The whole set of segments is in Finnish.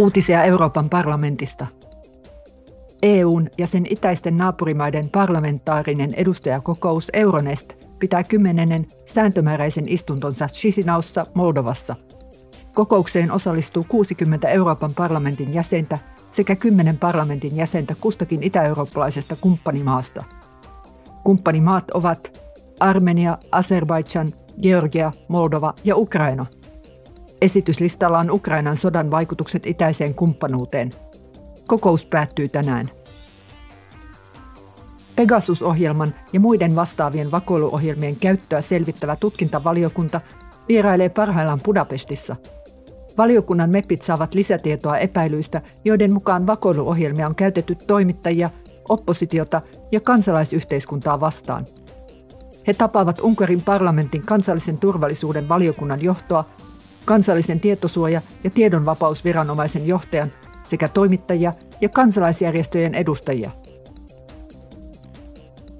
Uutisia Euroopan parlamentista. EUn ja sen itäisten naapurimaiden parlamentaarinen edustajakokous Euronest pitää kymmenennen sääntömääräisen istuntonsa Chisinaussa, Moldovassa. Kokoukseen osallistuu 60 Euroopan parlamentin jäsentä sekä 10 parlamentin jäsentä kustakin itä-eurooppalaisesta kumppanimaasta. Kumppanimaat ovat Armenia, Azerbaidžan, Georgia, Moldova ja Ukraina – Esityslistalla on Ukrainan sodan vaikutukset itäiseen kumppanuuteen. Kokous päättyy tänään. Pegasus-ohjelman ja muiden vastaavien vakoiluohjelmien käyttöä selvittävä tutkintavaliokunta vierailee parhaillaan Budapestissa. Valiokunnan MEPit saavat lisätietoa epäilyistä, joiden mukaan vakoiluohjelmia on käytetty toimittajia, oppositiota ja kansalaisyhteiskuntaa vastaan. He tapaavat Unkarin parlamentin kansallisen turvallisuuden valiokunnan johtoa kansallisen tietosuoja- ja tiedonvapausviranomaisen johtajan sekä toimittajia ja kansalaisjärjestöjen edustajia.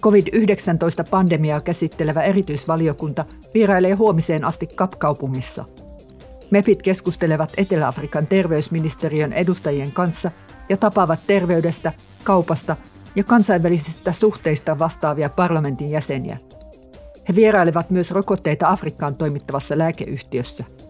COVID-19-pandemiaa käsittelevä erityisvaliokunta vierailee huomiseen asti Kapkaupungissa. MEPit keskustelevat Etelä-Afrikan terveysministeriön edustajien kanssa ja tapaavat terveydestä, kaupasta ja kansainvälisistä suhteista vastaavia parlamentin jäseniä. He vierailevat myös rokotteita Afrikkaan toimittavassa lääkeyhtiössä –